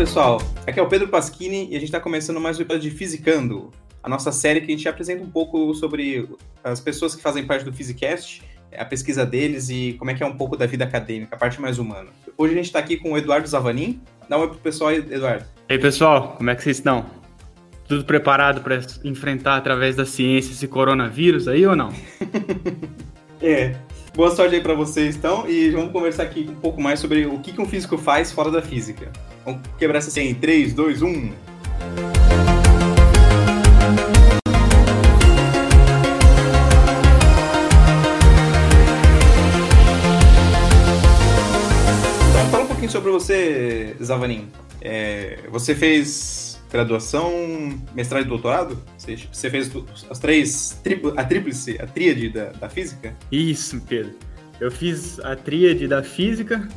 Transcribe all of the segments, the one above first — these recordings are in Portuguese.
pessoal, aqui é o Pedro Pasquini e a gente está começando mais um episódio de Fisicando, a nossa série que a gente apresenta um pouco sobre as pessoas que fazem parte do Physicast, a pesquisa deles e como é que é um pouco da vida acadêmica, a parte mais humana. Hoje a gente está aqui com o Eduardo Zavanin. Dá um oi pro pessoal Eduardo. E aí, pessoal, como é que vocês estão? Tudo preparado para enfrentar através da ciência esse coronavírus aí ou não? é, Boa sorte aí para vocês, então, e vamos conversar aqui um pouco mais sobre o que, um físico faz fora da física. Vamos quebrar essa assim em 3, 2, 1. Então, fala um pouquinho sobre você, Zavanin. É, você fez graduação, mestrado e doutorado? Você, você fez as três, a tríplice, a tríade da, da física? Isso, Pedro. Eu fiz a tríade da física.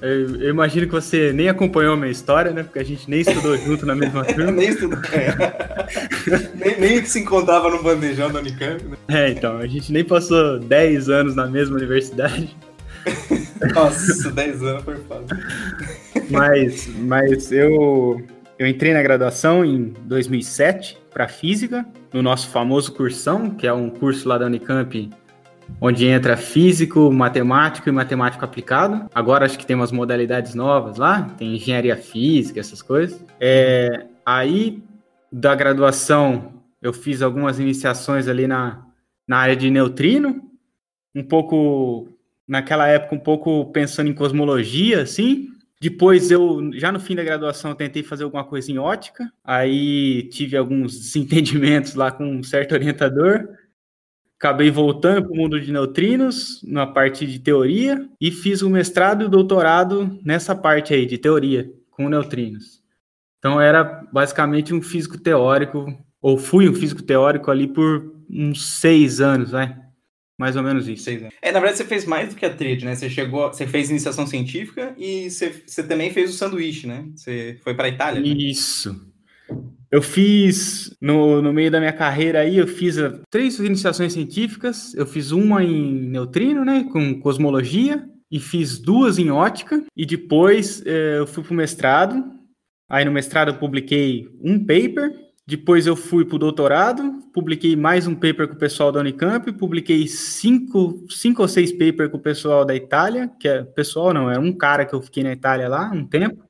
Eu, eu, imagino que você nem acompanhou a minha história, né? Porque a gente nem estudou junto na mesma turma. nem estudou. É. nem, nem se encontrava no bandejão da Unicamp. Né? É, então, a gente nem passou 10 anos na mesma universidade. Nossa, 10 anos foi fácil. Mas, mas eu, eu entrei na graduação em 2007 para física, no nosso famoso cursão, que é um curso lá da Unicamp, onde entra físico, matemático e matemático aplicado. Agora acho que tem umas modalidades novas lá, tem engenharia física, essas coisas. É, aí, da graduação, eu fiz algumas iniciações ali na, na área de neutrino, um pouco, naquela época, um pouco pensando em cosmologia, assim, depois eu, já no fim da graduação, tentei fazer alguma coisa em ótica, aí tive alguns desentendimentos lá com um certo orientador, acabei voltando para o mundo de neutrinos, na parte de teoria, e fiz o mestrado e o doutorado nessa parte aí, de teoria, com neutrinos. Então era basicamente um físico teórico, ou fui um físico teórico ali por uns seis anos, né? Mais ou menos isso. É, na verdade, você fez mais do que a tríade, né? Você chegou, você fez iniciação científica e você, você também fez o sanduíche, né? Você foi para a Itália. Né? Isso. Eu fiz, no, no meio da minha carreira aí, eu fiz uh, três iniciações científicas. Eu fiz uma em neutrino, né? Com cosmologia. E fiz duas em ótica. E depois eh, eu fui para o mestrado. Aí no mestrado eu publiquei um paper depois eu fui para o doutorado, publiquei mais um paper com o pessoal da Unicamp, publiquei cinco, cinco ou seis papers com o pessoal da Itália, que é pessoal não, é um cara que eu fiquei na Itália lá um tempo.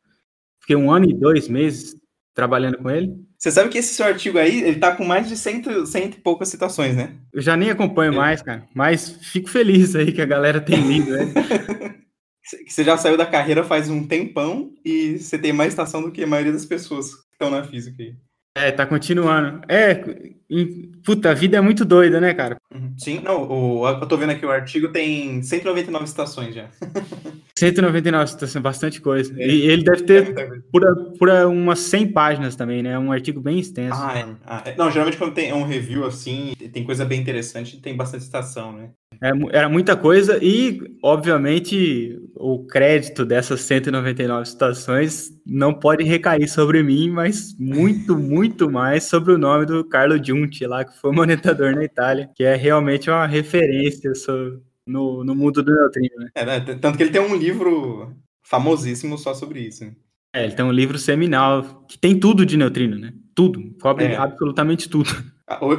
Fiquei um ano e dois meses trabalhando com ele. Você sabe que esse seu artigo aí, ele tá com mais de cento, cento e poucas citações, né? Eu já nem acompanho é. mais, cara, mas fico feliz aí que a galera tem lido, né? você já saiu da carreira faz um tempão e você tem mais citação do que a maioria das pessoas que estão na física aí. É, tá continuando. É, puta, a vida é muito doida, né, cara? Uhum. Sim, não, o, eu tô vendo aqui o artigo tem 199 citações já. 199 citações, bastante coisa. É. E ele deve ter é por, por umas 100 páginas também, né? É um artigo bem extenso. Ah, é. Ah, é. Não, geralmente quando tem um review assim, tem coisa bem interessante, tem bastante citação, né? É, era muita coisa e, obviamente, o crédito dessas 199 citações não pode recair sobre mim, mas muito, muito mais sobre o nome do Carlo Giunti, lá, que foi monetador na Itália, que é realmente uma referência no, no mundo do neutrino. Né? É, né? Tanto que ele tem um livro famosíssimo só sobre isso. Né? É, ele tem um livro seminal que tem tudo de neutrino, né? Tudo, cobre é. absolutamente tudo.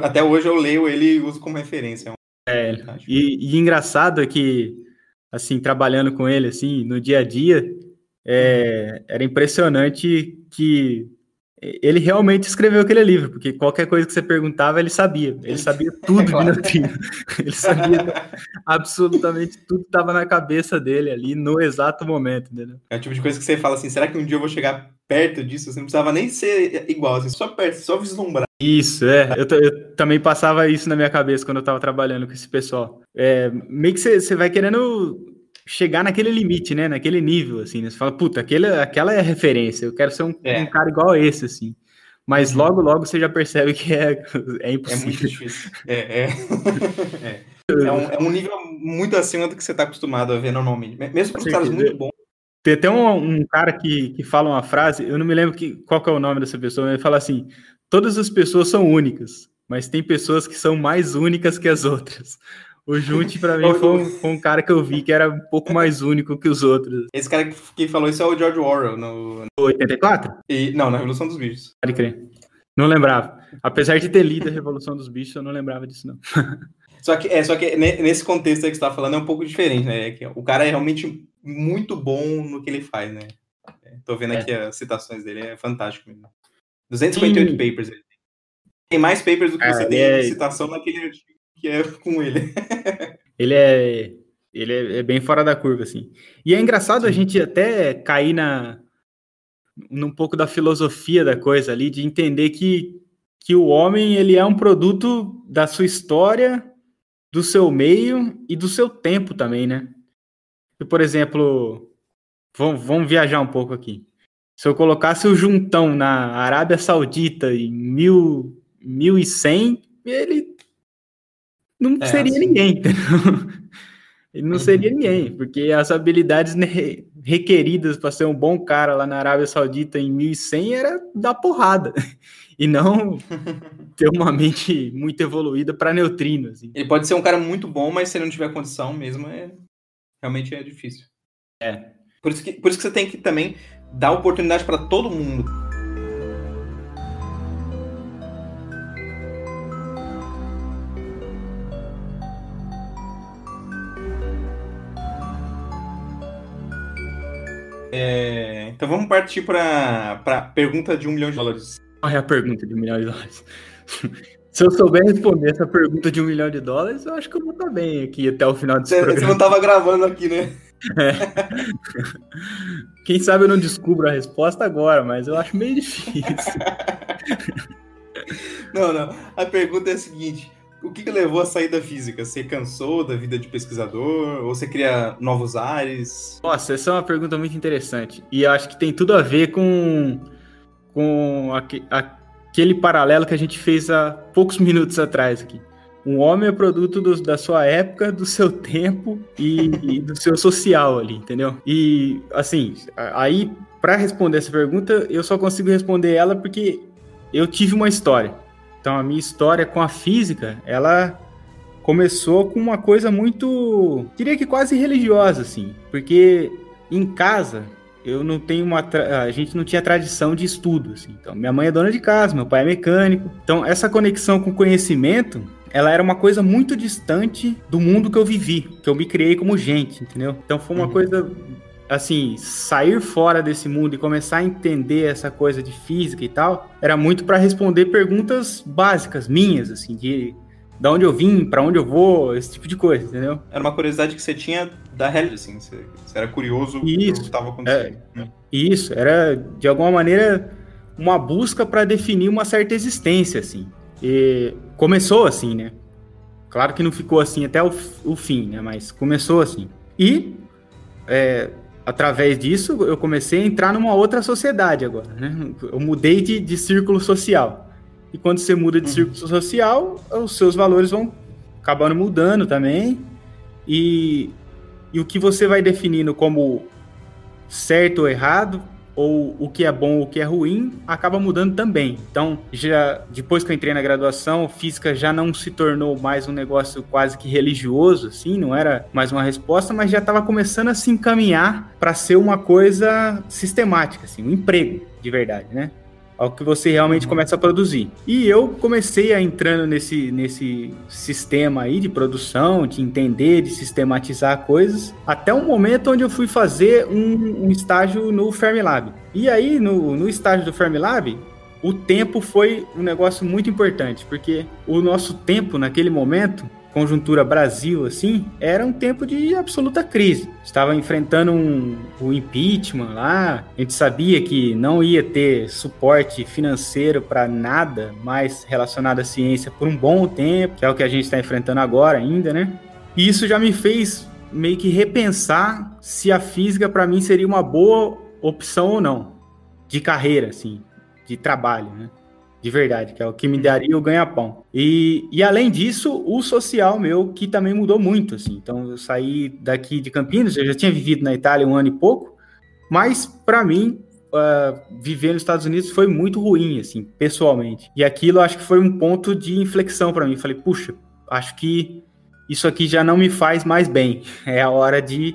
Até hoje eu leio ele e uso como referência. E, e, engraçado é que, assim, trabalhando com ele, assim, no dia a dia, é, era impressionante que ele realmente escreveu aquele livro, porque qualquer coisa que você perguntava, ele sabia. Ele sabia tudo de neutrino. Ele sabia absolutamente tudo que estava na cabeça dele ali no exato momento, entendeu? É o tipo de coisa que você fala assim, será que um dia eu vou chegar perto disso? Você não precisava nem ser igual, assim, só perto, só vislumbrar. Isso, é. Eu, eu, também passava isso na minha cabeça quando eu estava trabalhando com esse pessoal. É, meio que você vai querendo chegar naquele limite, né? Naquele nível, assim. Né? Você fala, puta, aquele, aquela é a referência. Eu quero ser um, é. um cara igual a esse, assim. Mas uhum. logo, logo você já percebe que é, é impossível. É muito difícil. É, é. é. É, um, é um nível muito acima do que você está acostumado a ver normalmente. Mesmo para os caras muito bons. Tem até um, um, cara que, que fala uma frase, eu não me lembro que, qual que é o nome dessa pessoa, ele fala assim: todas as pessoas são únicas, mas tem pessoas que são mais únicas que as outras. O Junte, pra mim, foi um, foi um, cara que eu vi que era um pouco mais único que os outros. Esse cara que falou isso é o George Orwell, no... 84? E, não, na Revolução dos Bichos. Pode crer. Não lembrava. Apesar de ter lido a Revolução dos Bichos, eu não lembrava disso, não. Só que, é, só que nesse contexto aí que você tá falando é um pouco diferente, né? É que o cara é realmente muito bom no que ele faz, né? É, tô vendo aqui é. as citações dele, é fantástico mesmo. 258 Sim. papers ele tem. Tem mais papers do que ah, você tem é... citação naquele artigo que é com ele. ele é. Ele é, é, bem fora da curva, assim. E é engraçado Sim. a gente até cair na. num pouco da filosofia da coisa ali, de entender que, que o homem ele é um produto da sua história do seu meio e do seu tempo também, né? E, por exemplo, vamos, vamos viajar um pouco aqui. Se eu colocasse o Juntão na Arábia Saudita em mil, 1100, ele não é, seria assim. ninguém, entendeu? Ele não seria ninguém, porque as habilidades requeridas para ser um bom cara lá na Arábia Saudita em 1100 era dar porrada e não ter uma mente muito evoluída para neutrinos. Assim. Ele pode ser um cara muito bom, mas se ele não tiver condição mesmo, é realmente é difícil. É. Por isso que, por isso que você tem que também dar oportunidade para todo mundo. É, então vamos partir para a pergunta de um milhão de dólares. Qual é a pergunta de um milhão de dólares? Se eu souber responder essa pergunta de um milhão de dólares, eu acho que eu vou estar bem aqui até o final desse você, programa. Você não estava gravando aqui, né? É. Quem sabe eu não descubro a resposta agora, mas eu acho meio difícil. não, não. A pergunta é a seguinte: o que, que levou a sair da física? Você cansou da vida de pesquisador? Ou você cria novos ares? Nossa, essa é uma pergunta muito interessante. E acho que tem tudo a ver com, com aquele paralelo que a gente fez há poucos minutos atrás aqui. Um homem é produto do, da sua época, do seu tempo e, e do seu social ali, entendeu? E, assim, aí, para responder essa pergunta, eu só consigo responder ela porque eu tive uma história. Então, a minha história com a física, ela começou com uma coisa muito, diria que quase religiosa, assim, porque em casa eu não tenho uma, a gente não tinha tradição de estudo, assim. Então, minha mãe é dona de casa, meu pai é mecânico. Então, essa conexão com conhecimento, ela era uma coisa muito distante do mundo que eu vivi, que eu me criei como gente, entendeu? Então, foi uma uhum. coisa assim, sair fora desse mundo e começar a entender essa coisa de física e tal, era muito para responder perguntas básicas minhas, assim, de da onde eu vim, para onde eu vou, esse tipo de coisa, entendeu? Era uma curiosidade que você tinha da realidade, assim, você, você era curioso isso, que estava acontecendo. É, né? Isso, era de alguma maneira uma busca para definir uma certa existência, assim. E começou assim, né? Claro que não ficou assim até o, o fim, né? Mas começou assim. E é, através disso, eu comecei a entrar numa outra sociedade agora, né? Eu mudei de, de círculo social. E quando você muda de uhum. círculo social, os seus valores vão acabando mudando também. E, e o que você vai definindo como certo ou errado ou o que é bom, o que é ruim, acaba mudando também. Então, já depois que eu entrei na graduação, física já não se tornou mais um negócio quase que religioso, assim, não era mais uma resposta, mas já estava começando a se encaminhar para ser uma coisa sistemática, assim, um emprego de verdade, né? Ao que você realmente uhum. começa a produzir. E eu comecei a entrando nesse, nesse sistema aí de produção, de entender, de sistematizar coisas, até um momento onde eu fui fazer um, um estágio no Fermilab. E aí, no, no estágio do Fermilab, o tempo foi um negócio muito importante, porque o nosso tempo naquele momento conjuntura Brasil, assim, era um tempo de absoluta crise. Estava enfrentando um, o impeachment lá, a gente sabia que não ia ter suporte financeiro para nada mais relacionado à ciência por um bom tempo, que é o que a gente está enfrentando agora ainda, né? E isso já me fez meio que repensar se a física para mim seria uma boa opção ou não, de carreira, assim, de trabalho, né? De verdade, que é o que me daria o ganha-pão. E, e além disso, o social meu, que também mudou muito, assim. Então, eu saí daqui de Campinas, eu já tinha vivido na Itália um ano e pouco, mas para mim, uh, viver nos Estados Unidos foi muito ruim, assim, pessoalmente. E aquilo acho que foi um ponto de inflexão para mim. Falei, puxa, acho que isso aqui já não me faz mais bem. É a hora de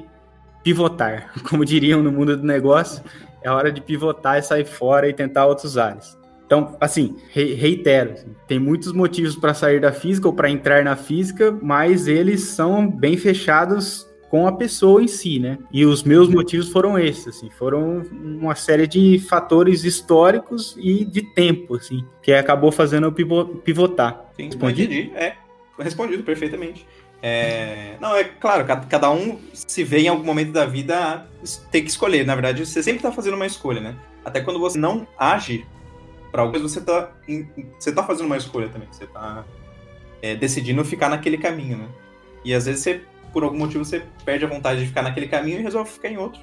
pivotar. Como diriam no mundo do negócio, é hora de pivotar e sair fora e tentar outros áreas. Então, assim, reitero, assim, tem muitos motivos para sair da física ou para entrar na física, mas eles são bem fechados com a pessoa em si, né? E os meus motivos foram esses, assim, foram uma série de fatores históricos e de tempo, assim, que acabou fazendo eu pivotar. Sim, Respondi? entendi. É, respondido perfeitamente. É... Não, é claro, cada um se vê em algum momento da vida tem que escolher. Na verdade, você sempre está fazendo uma escolha, né? Até quando você não age para algo, você está você tá fazendo uma escolha também. Você está é, decidindo ficar naquele caminho, né? E às vezes você, por algum motivo, você perde a vontade de ficar naquele caminho e resolve ficar em outro.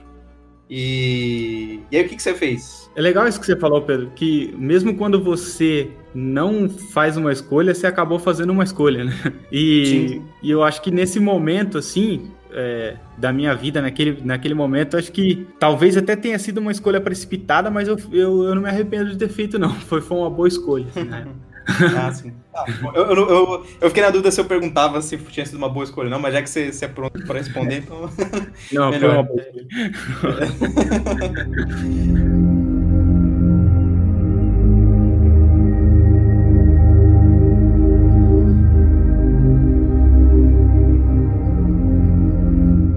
E, e aí o que, que você fez? É legal isso que você falou, Pedro, que mesmo quando você não faz uma escolha, você acabou fazendo uma escolha, né? E, e eu acho que nesse momento, assim, é, da minha vida, naquele, naquele momento, acho que talvez até tenha sido uma escolha precipitada, mas eu, eu, eu não me arrependo de ter feito, não. Foi, foi uma boa escolha. Assim, né? Ah, sim. Ah, eu, eu, eu, eu, fiquei na dúvida se eu perguntava se tinha sido uma boa escolha, não, mas já que você, você é pronto para responder, então. Não, melhor. foi uma boa escolha.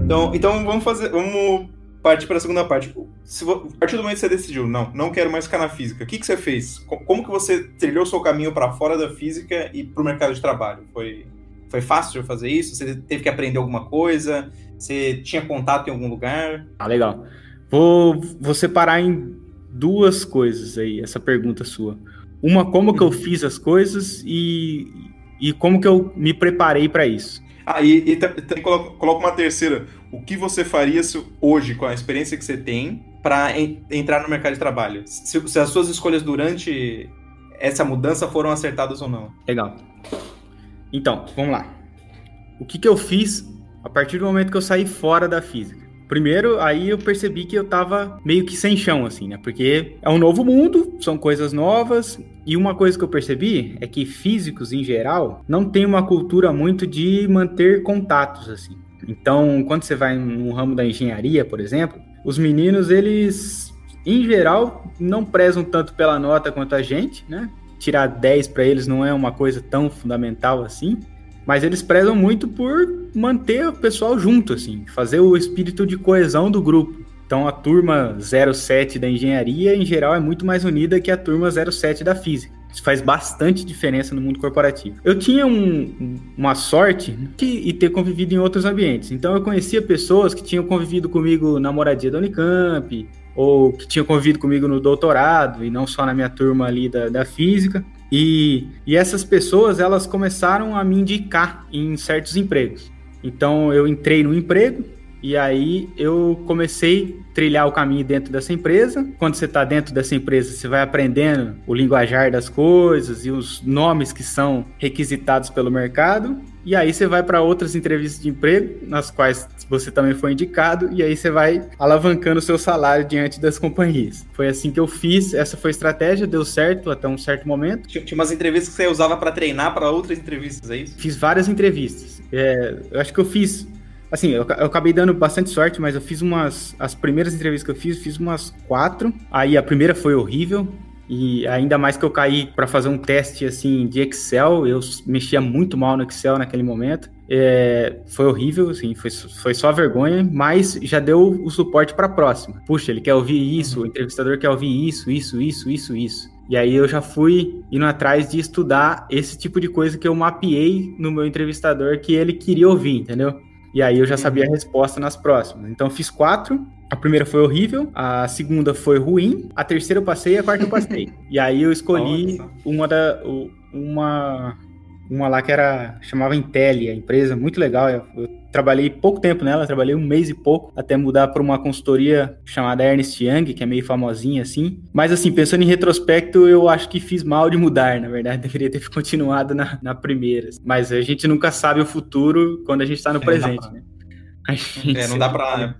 Então, então vamos fazer. Vamos partir para a segunda parte. Se, a partir do momento que você decidiu, não, não quero mais ficar na física, o que, que você fez? Como que você trilhou o seu caminho para fora da física e para o mercado de trabalho? Foi, foi fácil fazer isso? Você teve que aprender alguma coisa? Você tinha contato em algum lugar? Ah, legal. Vou, vou separar em duas coisas aí, essa pergunta sua. Uma, como que eu uhum. fiz as coisas e, e como que eu me preparei para isso. Ah, e, e também coloca uma terceira. O que você faria se, hoje, com a experiência que você tem, para en, entrar no mercado de trabalho? Se, se, as suas escolhas durante essa mudança foram acertadas ou não? Legal. Então, vamos lá. O que, que eu fiz a partir do momento que eu saí fora da física? Primeiro, aí eu percebi que eu tava meio que sem chão, assim, né? Porque é um novo mundo, são coisas novas, e uma coisa que eu percebi é que físicos, em geral, não tem uma cultura muito de manter contatos, assim. Então, quando você vai no ramo da engenharia, por exemplo, os meninos, eles, em geral, não prezam tanto pela nota quanto a gente, né? Tirar 10 para eles não é uma coisa tão fundamental assim. Mas eles prezam muito por manter o pessoal junto, assim, fazer o espírito de coesão do grupo. Então a turma 07 da engenharia, em geral, é muito mais unida que a turma 07 da física. Isso faz bastante diferença no mundo corporativo. Eu tinha um, uma sorte de ter convivido em outros ambientes. Então eu conhecia pessoas que tinham convivido comigo na moradia da Unicamp, ou que tinham convivido comigo no doutorado, e não só na minha turma ali da, da física. E, e essas pessoas, elas começaram a me indicar em certos empregos. Então, eu entrei no emprego e aí eu comecei a trilhar o caminho dentro dessa empresa. Quando você está dentro dessa empresa, você vai aprendendo o linguajar das coisas e os nomes que são requisitados pelo mercado. E aí você vai para outras entrevistas de emprego, nas quais você também foi indicado, e aí você vai alavancando o seu salário diante das companhias. Foi assim que eu fiz, essa foi a estratégia, deu certo até um certo momento. Tinha, tinha umas entrevistas que você usava para treinar para outras entrevistas, é isso? Fiz várias entrevistas. É, eu acho que eu fiz Assim, eu, eu, acabei dando bastante sorte, mas eu fiz umas. As primeiras entrevistas que eu fiz, fiz umas quatro. Aí a primeira foi horrível. E ainda mais que eu caí para fazer um teste assim de Excel, eu mexia muito mal no Excel naquele momento. É, foi horrível, assim, foi, foi só vergonha, mas já deu o suporte para a próxima. Puxa, ele quer ouvir isso, o entrevistador quer ouvir isso, isso, isso, isso, isso. E aí eu já fui indo atrás de estudar esse tipo de coisa que eu mapeei no meu entrevistador que ele queria ouvir, entendeu? E aí eu já sabia a uhum. resposta nas próximas. Então fiz quatro. A primeira foi horrível, a segunda foi ruim, a terceira eu passei e a quarta eu passei. e aí eu escolhi Nossa. uma da uma uma lá que era chamava Intelli, a empresa muito legal. Eu, eu, trabalhei pouco tempo nela, trabalhei um mês e pouco até mudar para uma consultoria chamada Ernst Young, que é meio famosinha assim. Mas assim, pensando em retrospecto, eu acho que fiz mal de mudar, na verdade, deveria ter continuado na, na primeira. Mas a gente nunca sabe o futuro quando a gente está no é, presente, né? é, não dá para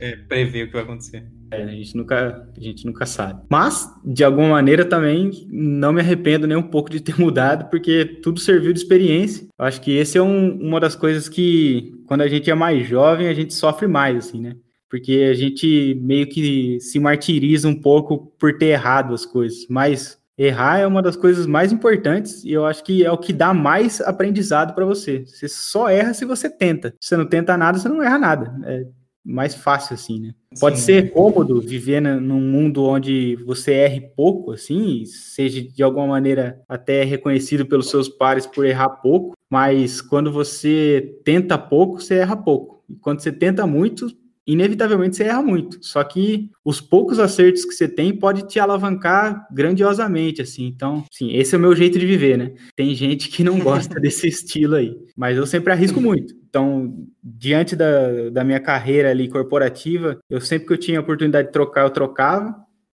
é, prever o que vai acontecer. É, a gente, nunca, a gente nunca sabe. Mas, de alguma maneira, também não me arrependo nem um pouco de ter mudado, porque tudo serviu de experiência. Eu acho que esse é um, uma das coisas que, quando a gente é mais jovem, a gente sofre mais, assim, né? Porque a gente meio que se martiriza um pouco por ter errado as coisas. Mas errar é uma das coisas mais importantes e eu acho que é o que dá mais aprendizado para você. Você só erra se você tenta. Se você não tenta nada, você não erra nada. É mais fácil assim, né? Pode Sim. ser cômodo viver num mundo onde você erre pouco, assim, seja de alguma maneira até reconhecido pelos seus pares por errar pouco, mas quando você tenta pouco, você erra pouco. E quando você tenta muito, inevitavelmente você erra muito. Só que os poucos acertos que você tem pode te alavancar grandiosamente, assim. Então, sim, esse é o meu jeito de viver, né? Tem gente que não gosta desse estilo aí, mas eu sempre arrisco muito. Então, diante da, da minha carreira ali corporativa, eu sempre que eu tinha a oportunidade de trocar, eu trocava.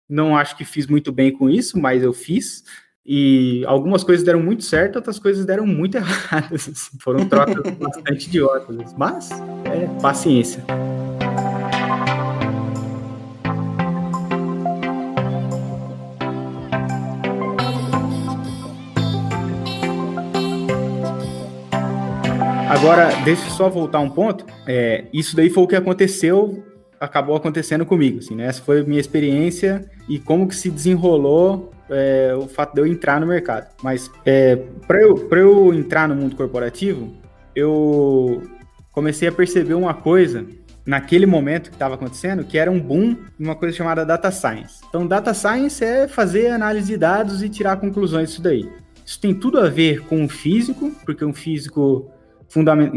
Não acho que fiz muito bem com isso, mas eu fiz. E algumas coisas deram muito certo, outras coisas deram muito erradas. Foram trocas bastante idiotas. Mas é paciência. Agora, deixa eu só voltar um ponto. É, isso daí foi o que aconteceu, acabou acontecendo comigo, assim, né? Essa foi a minha experiência e como que se desenrolou é, o fato de eu entrar no mercado. Mas é, para eu, eu entrar no mundo corporativo, eu comecei a perceber uma coisa naquele momento que estava acontecendo, que era um boom uma coisa chamada data science. Então, data science é fazer análise de dados e tirar conclusões disso daí. Isso tem tudo a ver com o físico, porque um físico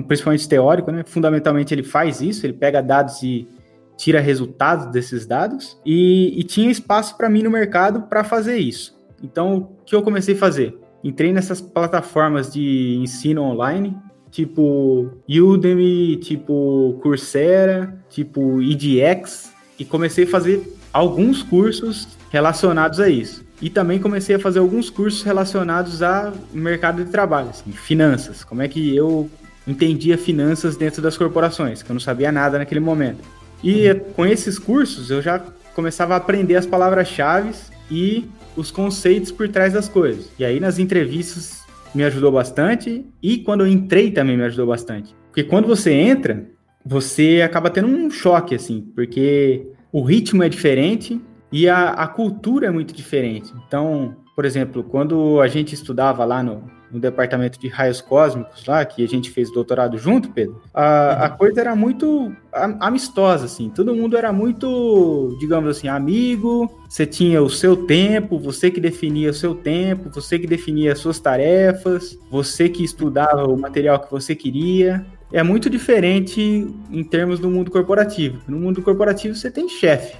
principalmente teórico, né? Fundamentalmente ele faz isso, ele pega dados e tira resultados desses dados e, e tinha espaço para mim no mercado para fazer isso. Então, o que eu comecei a fazer? Entrei nessas plataformas de ensino online, tipo Udemy, tipo Coursera, tipo EDX, e comecei a fazer alguns cursos relacionados a isso. E também comecei a fazer alguns cursos relacionados a mercado de trabalho, assim, finanças, como é que eu entendia finanças dentro das corporações, que eu não sabia nada naquele momento. E uhum. com esses cursos eu já começava a aprender as palavras-chave e os conceitos por trás das coisas. E aí nas entrevistas me ajudou bastante e quando eu entrei também me ajudou bastante. Porque quando você entra, você acaba tendo um choque assim, porque o ritmo é diferente e a, a cultura é muito diferente. Então, por exemplo, quando a gente estudava lá no, no departamento de raios cósmicos lá, que a gente fez doutorado junto, Pedro, a, a uhum. coisa era muito amistosa, assim. Todo mundo era muito, digamos assim, amigo. Você tinha o seu tempo, você que definia o seu tempo, você que definia as suas tarefas, você que estudava o material que você queria. É muito diferente em termos do mundo corporativo. No mundo corporativo você tem chefe.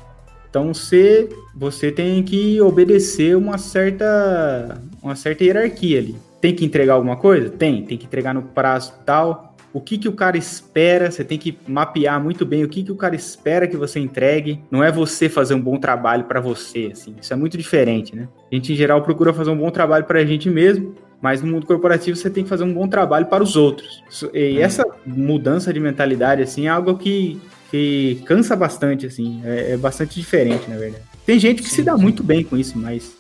Então você, você tem que obedecer uma certa, uma certa hierarquia ali. Tem que entregar alguma coisa? Tem, tem que entregar no prazo tal. O que, que o cara espera, você tem que mapear muito bem o que, que o cara espera que você entregue. Não é você fazer um bom trabalho para você, assim. Isso é muito diferente, né? A gente, em geral, procura fazer um bom trabalho para a gente mesmo, mas no mundo corporativo você tem que fazer um bom trabalho para os outros. E uhum. essa mudança de mentalidade, assim, é algo que, que cansa bastante, assim. É, é bastante diferente, na verdade. Tem gente que sim, se dá sim. muito bem com isso, mas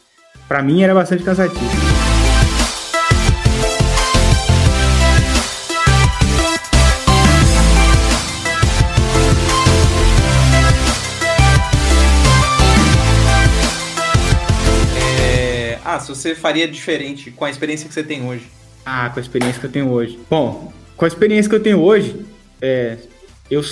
para mim era bastante cansativo. Se você faria diferente com a experiência que você tem hoje. Ah, com a experiência que eu tenho hoje. Bom, com a experiência que eu tenho hoje, é, eu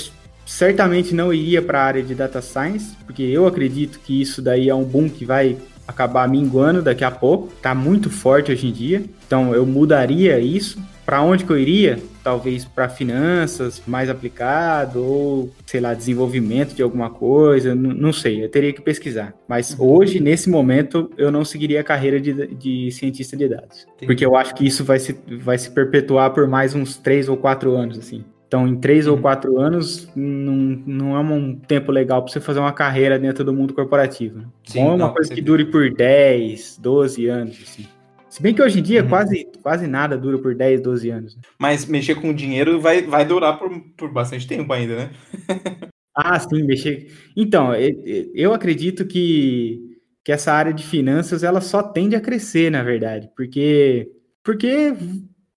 certamente não iria para a área de data science, porque eu acredito que isso daí é um boom que vai acabar minguando daqui a pouco. Tá muito forte hoje em dia. Então eu mudaria isso. Para onde que eu iria? Talvez para finanças mais aplicado ou, sei lá, desenvolvimento de alguma coisa, não sei, eu teria que pesquisar. Mas uhum. hoje, nesse momento, eu não seguiria a carreira de, de cientista de dados. Entendi. Porque eu acho que isso vai se, vai se perpetuar por mais uns três ou quatro anos, assim. Então, em três uhum. ou quatro anos, não, não é um tempo legal para você fazer uma carreira dentro do mundo corporativo. Né? Sim, Bom é uma coisa que dure por 10, 12 anos, assim. Se bem que hoje em dia uhum. quase, quase nada dura por 10, 12 anos. Né? Mas mexer com dinheiro vai, vai durar por, por bastante tempo ainda, né? Ah, sim, mexer. Então, eu acredito que, que essa área de finanças ela só tende a crescer, na verdade, porque porque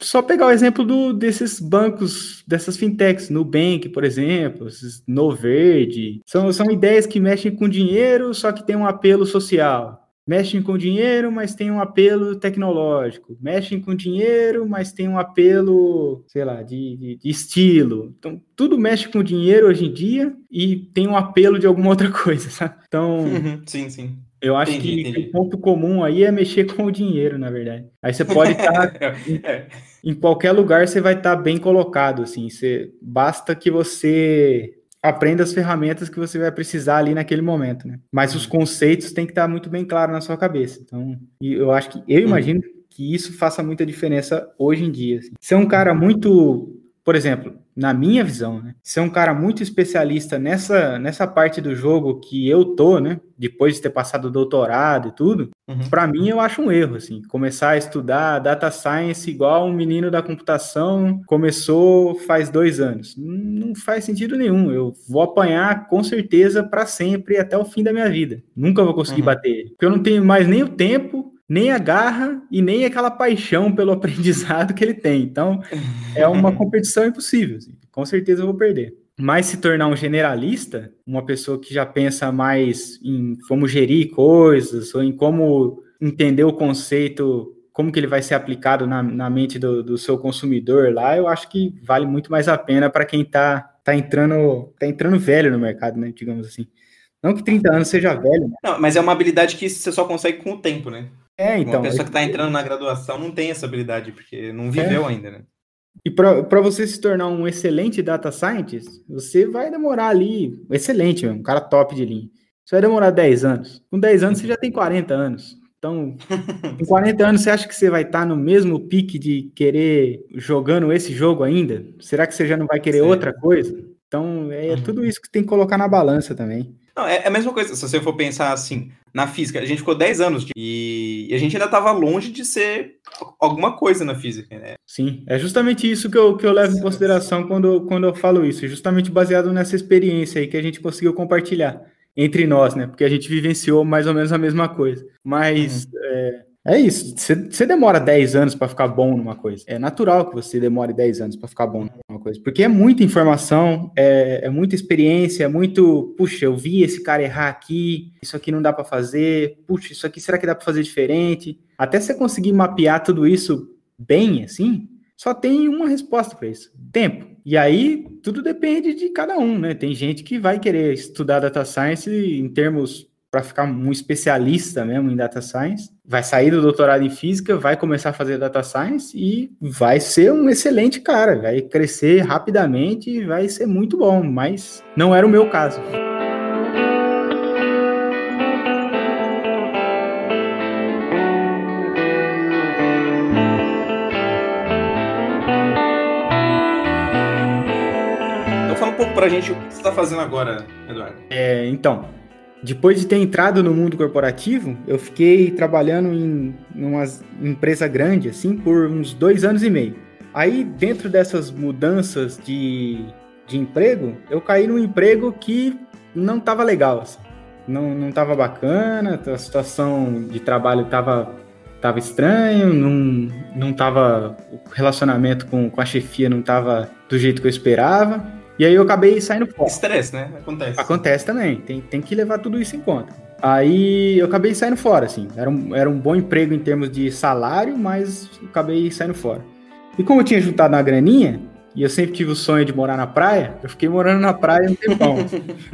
só pegar o exemplo do, desses bancos, dessas fintechs, Nubank, por exemplo, Noverde, são, são ideias que mexem com dinheiro, só que tem um apelo social. Mexem com dinheiro, mas tem um apelo tecnológico. Mexem com dinheiro, mas tem um apelo, sei lá, de, de, de estilo. Então, tudo mexe com dinheiro hoje em dia e tem um apelo de alguma outra coisa, sabe? Então, uhum, sim, sim. Eu acho entendi, que, entendi. o ponto comum aí é mexer com o dinheiro, na verdade. Aí você pode estar tá em, é. em, qualquer lugar, você vai estar tá bem colocado, assim. Você, basta que você aprenda as ferramentas que você vai precisar ali naquele momento, né? Mas os uhum. conceitos têm que estar muito bem claros na sua cabeça. Então, eu acho que eu uhum. imagino que isso faça muita diferença hoje em dia. Assim. Ser um cara muito, por exemplo, na minha visão, né? Ser um cara muito especialista nessa, nessa parte do jogo que eu tô, né? Depois de ter passado o doutorado e tudo, uhum. para mim eu acho um erro, assim. Começar a estudar data science igual um menino da computação começou faz dois anos. Não faz sentido nenhum. Eu vou apanhar com certeza para sempre até o fim da minha vida. Nunca vou conseguir uhum. bater ele. Porque eu não tenho mais nem o tempo nem a garra e nem aquela paixão pelo aprendizado que ele tem. Então, é uma competição impossível. Assim. Com certeza eu vou perder. Mas se tornar um generalista, uma pessoa que já pensa mais em como gerir coisas, ou em como entender o conceito, como que ele vai ser aplicado na, na mente do, do seu consumidor lá, eu acho que vale muito mais a pena para quem está tá entrando, tá entrando velho no mercado, né? Digamos assim. Não que 30 anos seja velho. Né? Não, mas é uma habilidade que você só consegue com o tempo, né? É, então. Uma pessoa que está entrando na graduação não tem essa habilidade, porque não viveu é. ainda, né? E para você se tornar um excelente data scientist, você vai demorar ali, excelente um cara top de linha. Você vai demorar 10 anos. Com 10 anos você já tem 40 anos. Então, com 40 anos, você acha que você vai estar tá no mesmo pique de querer jogando esse jogo ainda? Será que você já não vai querer Sim. outra coisa? Então, é uhum. tudo isso que tem que colocar na balança também. Não, é, é a mesma coisa, se você for pensar assim, na física, a gente ficou 10 anos de, e, e, a gente ainda estava longe de ser alguma coisa na física, né? Sim, é justamente isso que eu, que eu levo em consideração quando, quando eu falo isso, justamente baseado nessa experiência aí que a gente conseguiu compartilhar entre nós, né? Porque a gente vivenciou mais ou menos a mesma coisa. Mas uhum. é, é isso. Você demora 10 anos para ficar bom numa coisa. É natural que você demore 10 anos para ficar bom numa coisa. Porque é muita informação, é, é, muita experiência, é muito. Puxa, eu vi esse cara errar aqui, isso aqui não dá para fazer. Puxa, isso aqui será que dá para fazer diferente? Até você conseguir mapear tudo isso bem, assim, só tem uma resposta para isso: tempo. E aí, tudo depende de cada um, né? Tem gente que vai querer estudar data science em termos para ficar um especialista mesmo em data science, vai sair do doutorado em física, vai começar a fazer data science e vai ser um excelente cara, vai crescer rapidamente e vai ser muito bom, mas não era o meu caso. Então fala um pouco pra gente o que você está fazendo agora, Eduardo. É, então, depois de ter entrado no mundo corporativo, eu fiquei trabalhando em uma empresa grande, assim, por uns dois anos e meio. Aí, dentro dessas mudanças de, de emprego, eu caí num emprego que não estava legal, assim. Não, não tava bacana, a situação de trabalho estava tava estranho, não, não tava, o relacionamento com, com a chefia não estava do jeito que eu esperava. E aí eu acabei saindo fora. Estresse, né? Acontece. Acontece também. Tem, tem que levar tudo isso em conta. Aí eu acabei saindo fora, assim. Era um, era um bom emprego em termos de salário, mas acabei saindo fora. E como eu tinha juntado uma graninha, e eu sempre tive o sonho de morar na praia, eu fiquei morando na praia um tempão.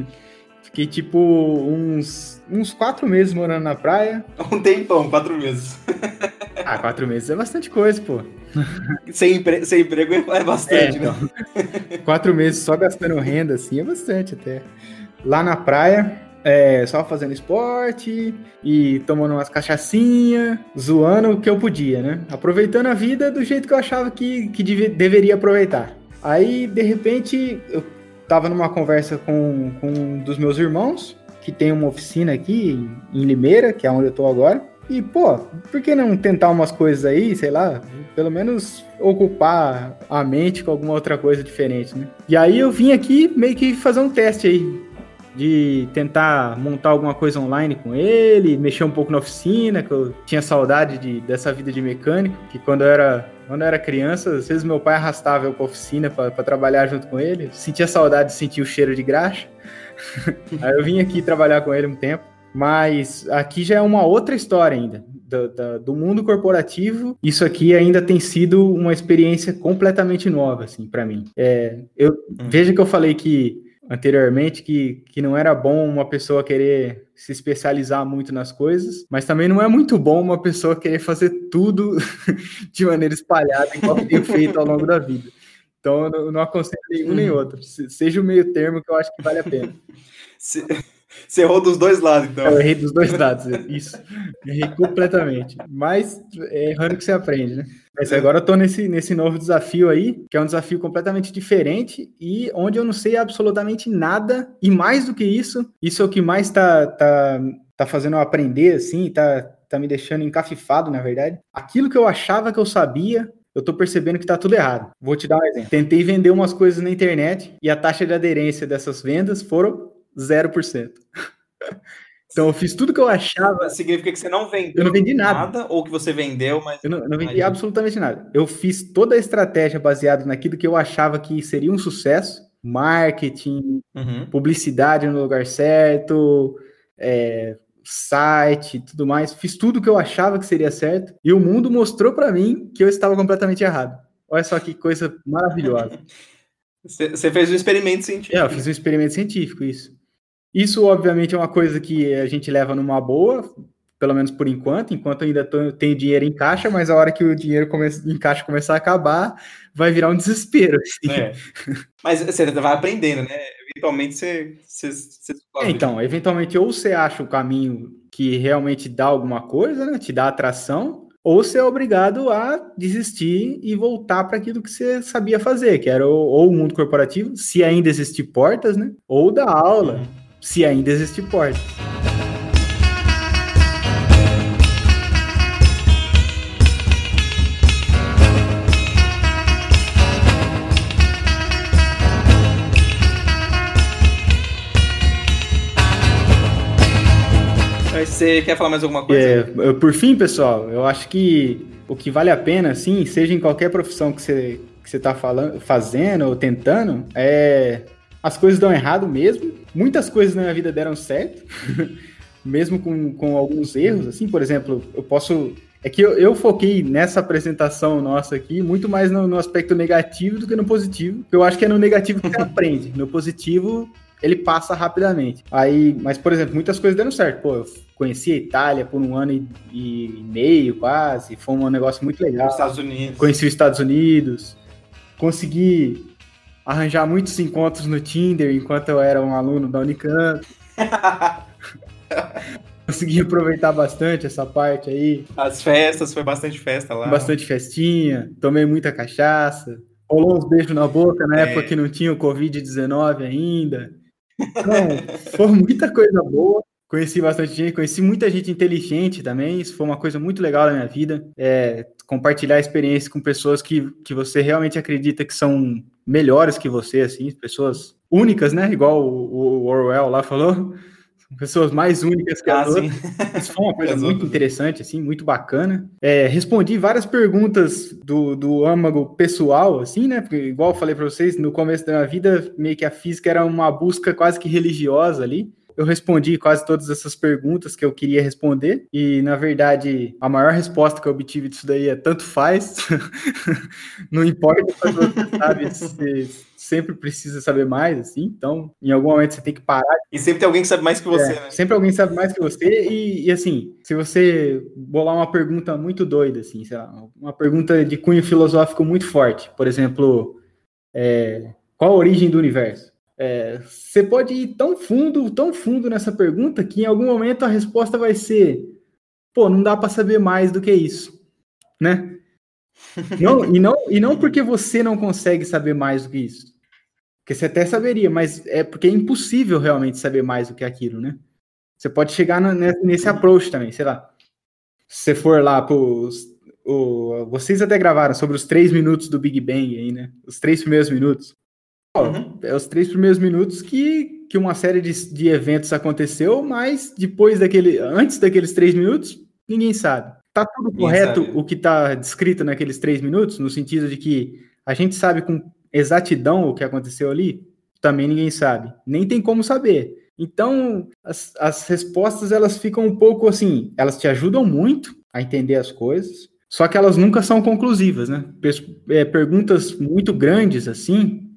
fiquei tipo uns, uns quatro meses morando na praia. Um tempão, quatro meses. ah, quatro meses é bastante coisa, pô. sem, empre... sem emprego é bastante, é, né? então? Quatro meses só gastando renda, assim, é bastante até. Lá na praia, é, só fazendo esporte e tomando umas cachaçinhas, zoando o que eu podia, né? Aproveitando a vida do jeito que eu achava que, que deve, deveria aproveitar. Aí, de repente, eu tava numa conversa com, com um dos meus irmãos, que tem uma oficina aqui em Limeira, que é onde eu tô agora. E, pô, por que não tentar umas coisas aí, sei lá, pelo menos ocupar a mente com alguma outra coisa diferente, né? E aí eu vim aqui meio que fazer um teste aí, de tentar montar alguma coisa online com ele, mexer um pouco na oficina, que eu tinha saudade de, dessa vida de mecânico, que quando eu era quando eu era criança, às vezes meu pai arrastava eu para oficina para trabalhar junto com ele. Sentia saudade de sentir o cheiro de graxa. Aí eu vim aqui trabalhar com ele um tempo. Mas aqui já é uma outra história ainda. Do, do, do, mundo corporativo, isso aqui ainda tem sido uma experiência completamente nova, assim, para mim. É, eu, uhum. Veja que eu falei que anteriormente que, que não era bom uma pessoa querer se especializar muito nas coisas, mas também não é muito bom uma pessoa querer fazer tudo de maneira espalhada, igual eu tenho feito ao longo da vida. Então, eu não aconselho nenhum nem uhum. outro. Seja o meio termo que eu acho que vale a pena. Se... Você errou dos dois lados, então. Eu errei dos dois lados, isso. Errei completamente. Mas é errando que você aprende, né? Mas agora eu tô nesse, nesse novo desafio aí, que é um desafio completamente diferente e onde eu não sei absolutamente nada. E mais do que isso, isso é o que mais tá, tá, tá fazendo eu aprender, assim, tá, tá me deixando encafifado, na verdade. Aquilo que eu achava que eu sabia, eu tô percebendo que tá tudo errado. Vou te dar um exemplo. Tentei vender umas coisas na internet e a taxa de aderência dessas vendas foram 0%. Então eu fiz tudo que eu achava. Significa que você não vendeu eu não vendi nada. nada ou que você vendeu, mas. Eu não, não vendi absolutamente nada. Eu fiz toda a estratégia baseada naquilo que eu achava que seria um sucesso: marketing, uhum. publicidade no lugar certo, é, site tudo mais. Fiz tudo que eu achava que seria certo e o mundo mostrou para mim que eu estava completamente errado. Olha só que coisa maravilhosa. Você fez um experimento científico. É, eu fiz um experimento científico, isso. Isso, obviamente, é uma coisa que a gente leva numa boa, pelo menos por enquanto, enquanto ainda tô, tenho dinheiro em caixa, mas a hora que o dinheiro come, em caixa começar a acabar, vai virar um desespero. Assim. É. Mas você vai aprendendo, né? Eventualmente você. você, você é, então, eventualmente, ou você acha o caminho que realmente dá alguma coisa, né? Te dá atração, ou você é obrigado a desistir e voltar para aquilo que você sabia fazer, que era ou, ou, o mundo corporativo, se ainda existir portas, né? Ou da aula. Uhum se ainda existe porta. Você quer falar mais alguma coisa? É, por fim, pessoal, eu acho que o que vale a pena, sim, seja em qualquer profissão que você que você está fazendo ou tentando, é as coisas dão errado mesmo. Muitas coisas na minha vida deram certo, mesmo com, com alguns erros. Assim, por exemplo, eu posso. É que eu, eu foquei nessa apresentação nossa aqui muito mais no, no, aspecto negativo do que no positivo. Eu acho que é no negativo que você aprende. No positivo, ele passa rapidamente. Aí, mas, por exemplo, muitas coisas deram certo. Pô, eu conheci a Itália por um ano e, e meio, quase. Foi um negócio muito legal. Os Estados Unidos. Conheci os Estados Unidos. Consegui arranjar muitos encontros no Tinder enquanto eu era um aluno da Unicamp. Consegui aproveitar bastante essa parte aí. As festas, foi bastante festa lá. Bastante festinha, tomei muita cachaça. Rolou uns beijos na boca na é. época que não tinha o Covid-19 ainda. Então, foi muita coisa boa. Conheci bastante gente, conheci muita gente inteligente também. Isso foi uma coisa muito legal na minha vida. É, compartilhar experiências com pessoas que, que você realmente acredita que são melhores que você, assim, pessoas únicas, né? Igual o, o Orwell lá falou, pessoas mais únicas que ah, as outras. Isso foi uma coisa muito interessante, assim, muito bacana. É, respondi várias perguntas do, do âmago pessoal, assim, né? Porque, igual eu falei para vocês, no começo da minha vida, meio que a física era uma busca quase que religiosa ali eu respondi quase todas essas perguntas que eu queria responder. E, na verdade, a maior resposta que eu obtive disso daí é tanto faz. não importa você sabe, você sempre precisa saber mais, assim. Então, em algum momento você tem que parar. E sempre tem alguém que sabe mais que você, é, né? Sempre alguém sabe mais que você. E, e, assim, se você bolar uma pergunta muito doida, assim, lá, uma pergunta de cunho filosófico muito forte, por exemplo, é, qual a origem do universo? É, você pode ir tão fundo, tão fundo nessa pergunta que em algum momento a resposta vai ser: pô, não dá para saber mais do que isso, né? Não, e, não, e não porque você não consegue saber mais do que isso. Porque você até saberia, mas é porque é impossível realmente saber mais do que aquilo, né? Você pode chegar no, nesse approach também, sei lá. Se você for lá pros. O, vocês até gravaram sobre os três minutos do Big Bang aí, né? Os três primeiros minutos. Uhum. É os três primeiros minutos que, que uma série de, de eventos aconteceu, mas depois daquele. Antes daqueles três minutos, ninguém sabe. Tá tudo ninguém correto sabe. o que tá descrito naqueles três minutos, no sentido de que a gente sabe com exatidão o que aconteceu ali? Também ninguém sabe. Nem tem como saber. Então, as, as respostas elas ficam um pouco assim, elas te ajudam muito a entender as coisas, só que elas nunca são conclusivas, né? É, perguntas muito grandes assim,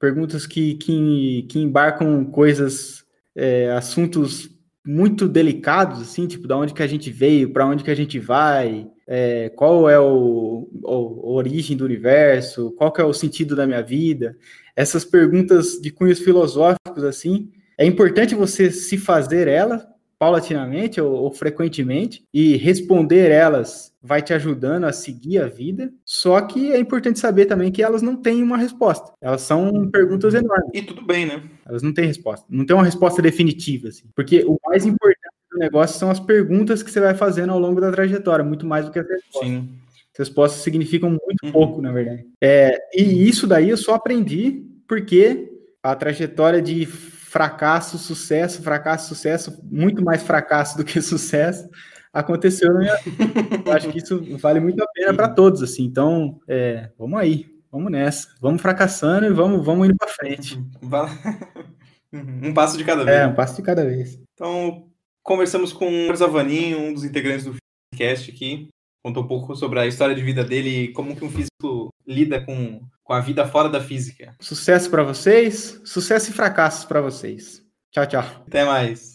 perguntas que, que, que embarcam coisas, é, assuntos muito delicados, assim, tipo, da onde que a gente veio, para onde que a gente vai, é, qual é o, o, a origem do universo, qual que é o sentido da minha vida. Essas perguntas de cunhos filosóficos, assim, é importante você se fazer elas paulatinamente ou, ou, frequentemente e responder elas vai te ajudando a seguir a vida. Só que é importante saber também que elas não têm uma resposta. Elas são perguntas enormes. E tudo bem, né? Elas não têm resposta. Não tem uma resposta definitiva, assim. Porque o mais importante do negócio são as perguntas que você vai fazendo ao longo da trajetória, muito mais do que as respostas. Sim. As respostas significam muito uhum. pouco, na verdade. É, e isso daí eu só aprendi porque a trajetória de fracasso, sucesso, fracasso, sucesso, muito mais fracasso do que sucesso aconteceu na minha vida. Eu acho que isso vale muito a pena para todos, assim. Então, é, vamos aí, vamos nessa, vamos fracassando e vamos, vamos indo para frente. Um passo de cada vez. É, um passo de cada vez. Então, conversamos com o Zavaninho, um dos integrantes do podcast aqui. Contou um pouco sobre a história de vida dele e como que um físico lida com com a vida fora da física. Sucesso para vocês, sucesso e fracassos para vocês. Tchau, tchau. Até mais.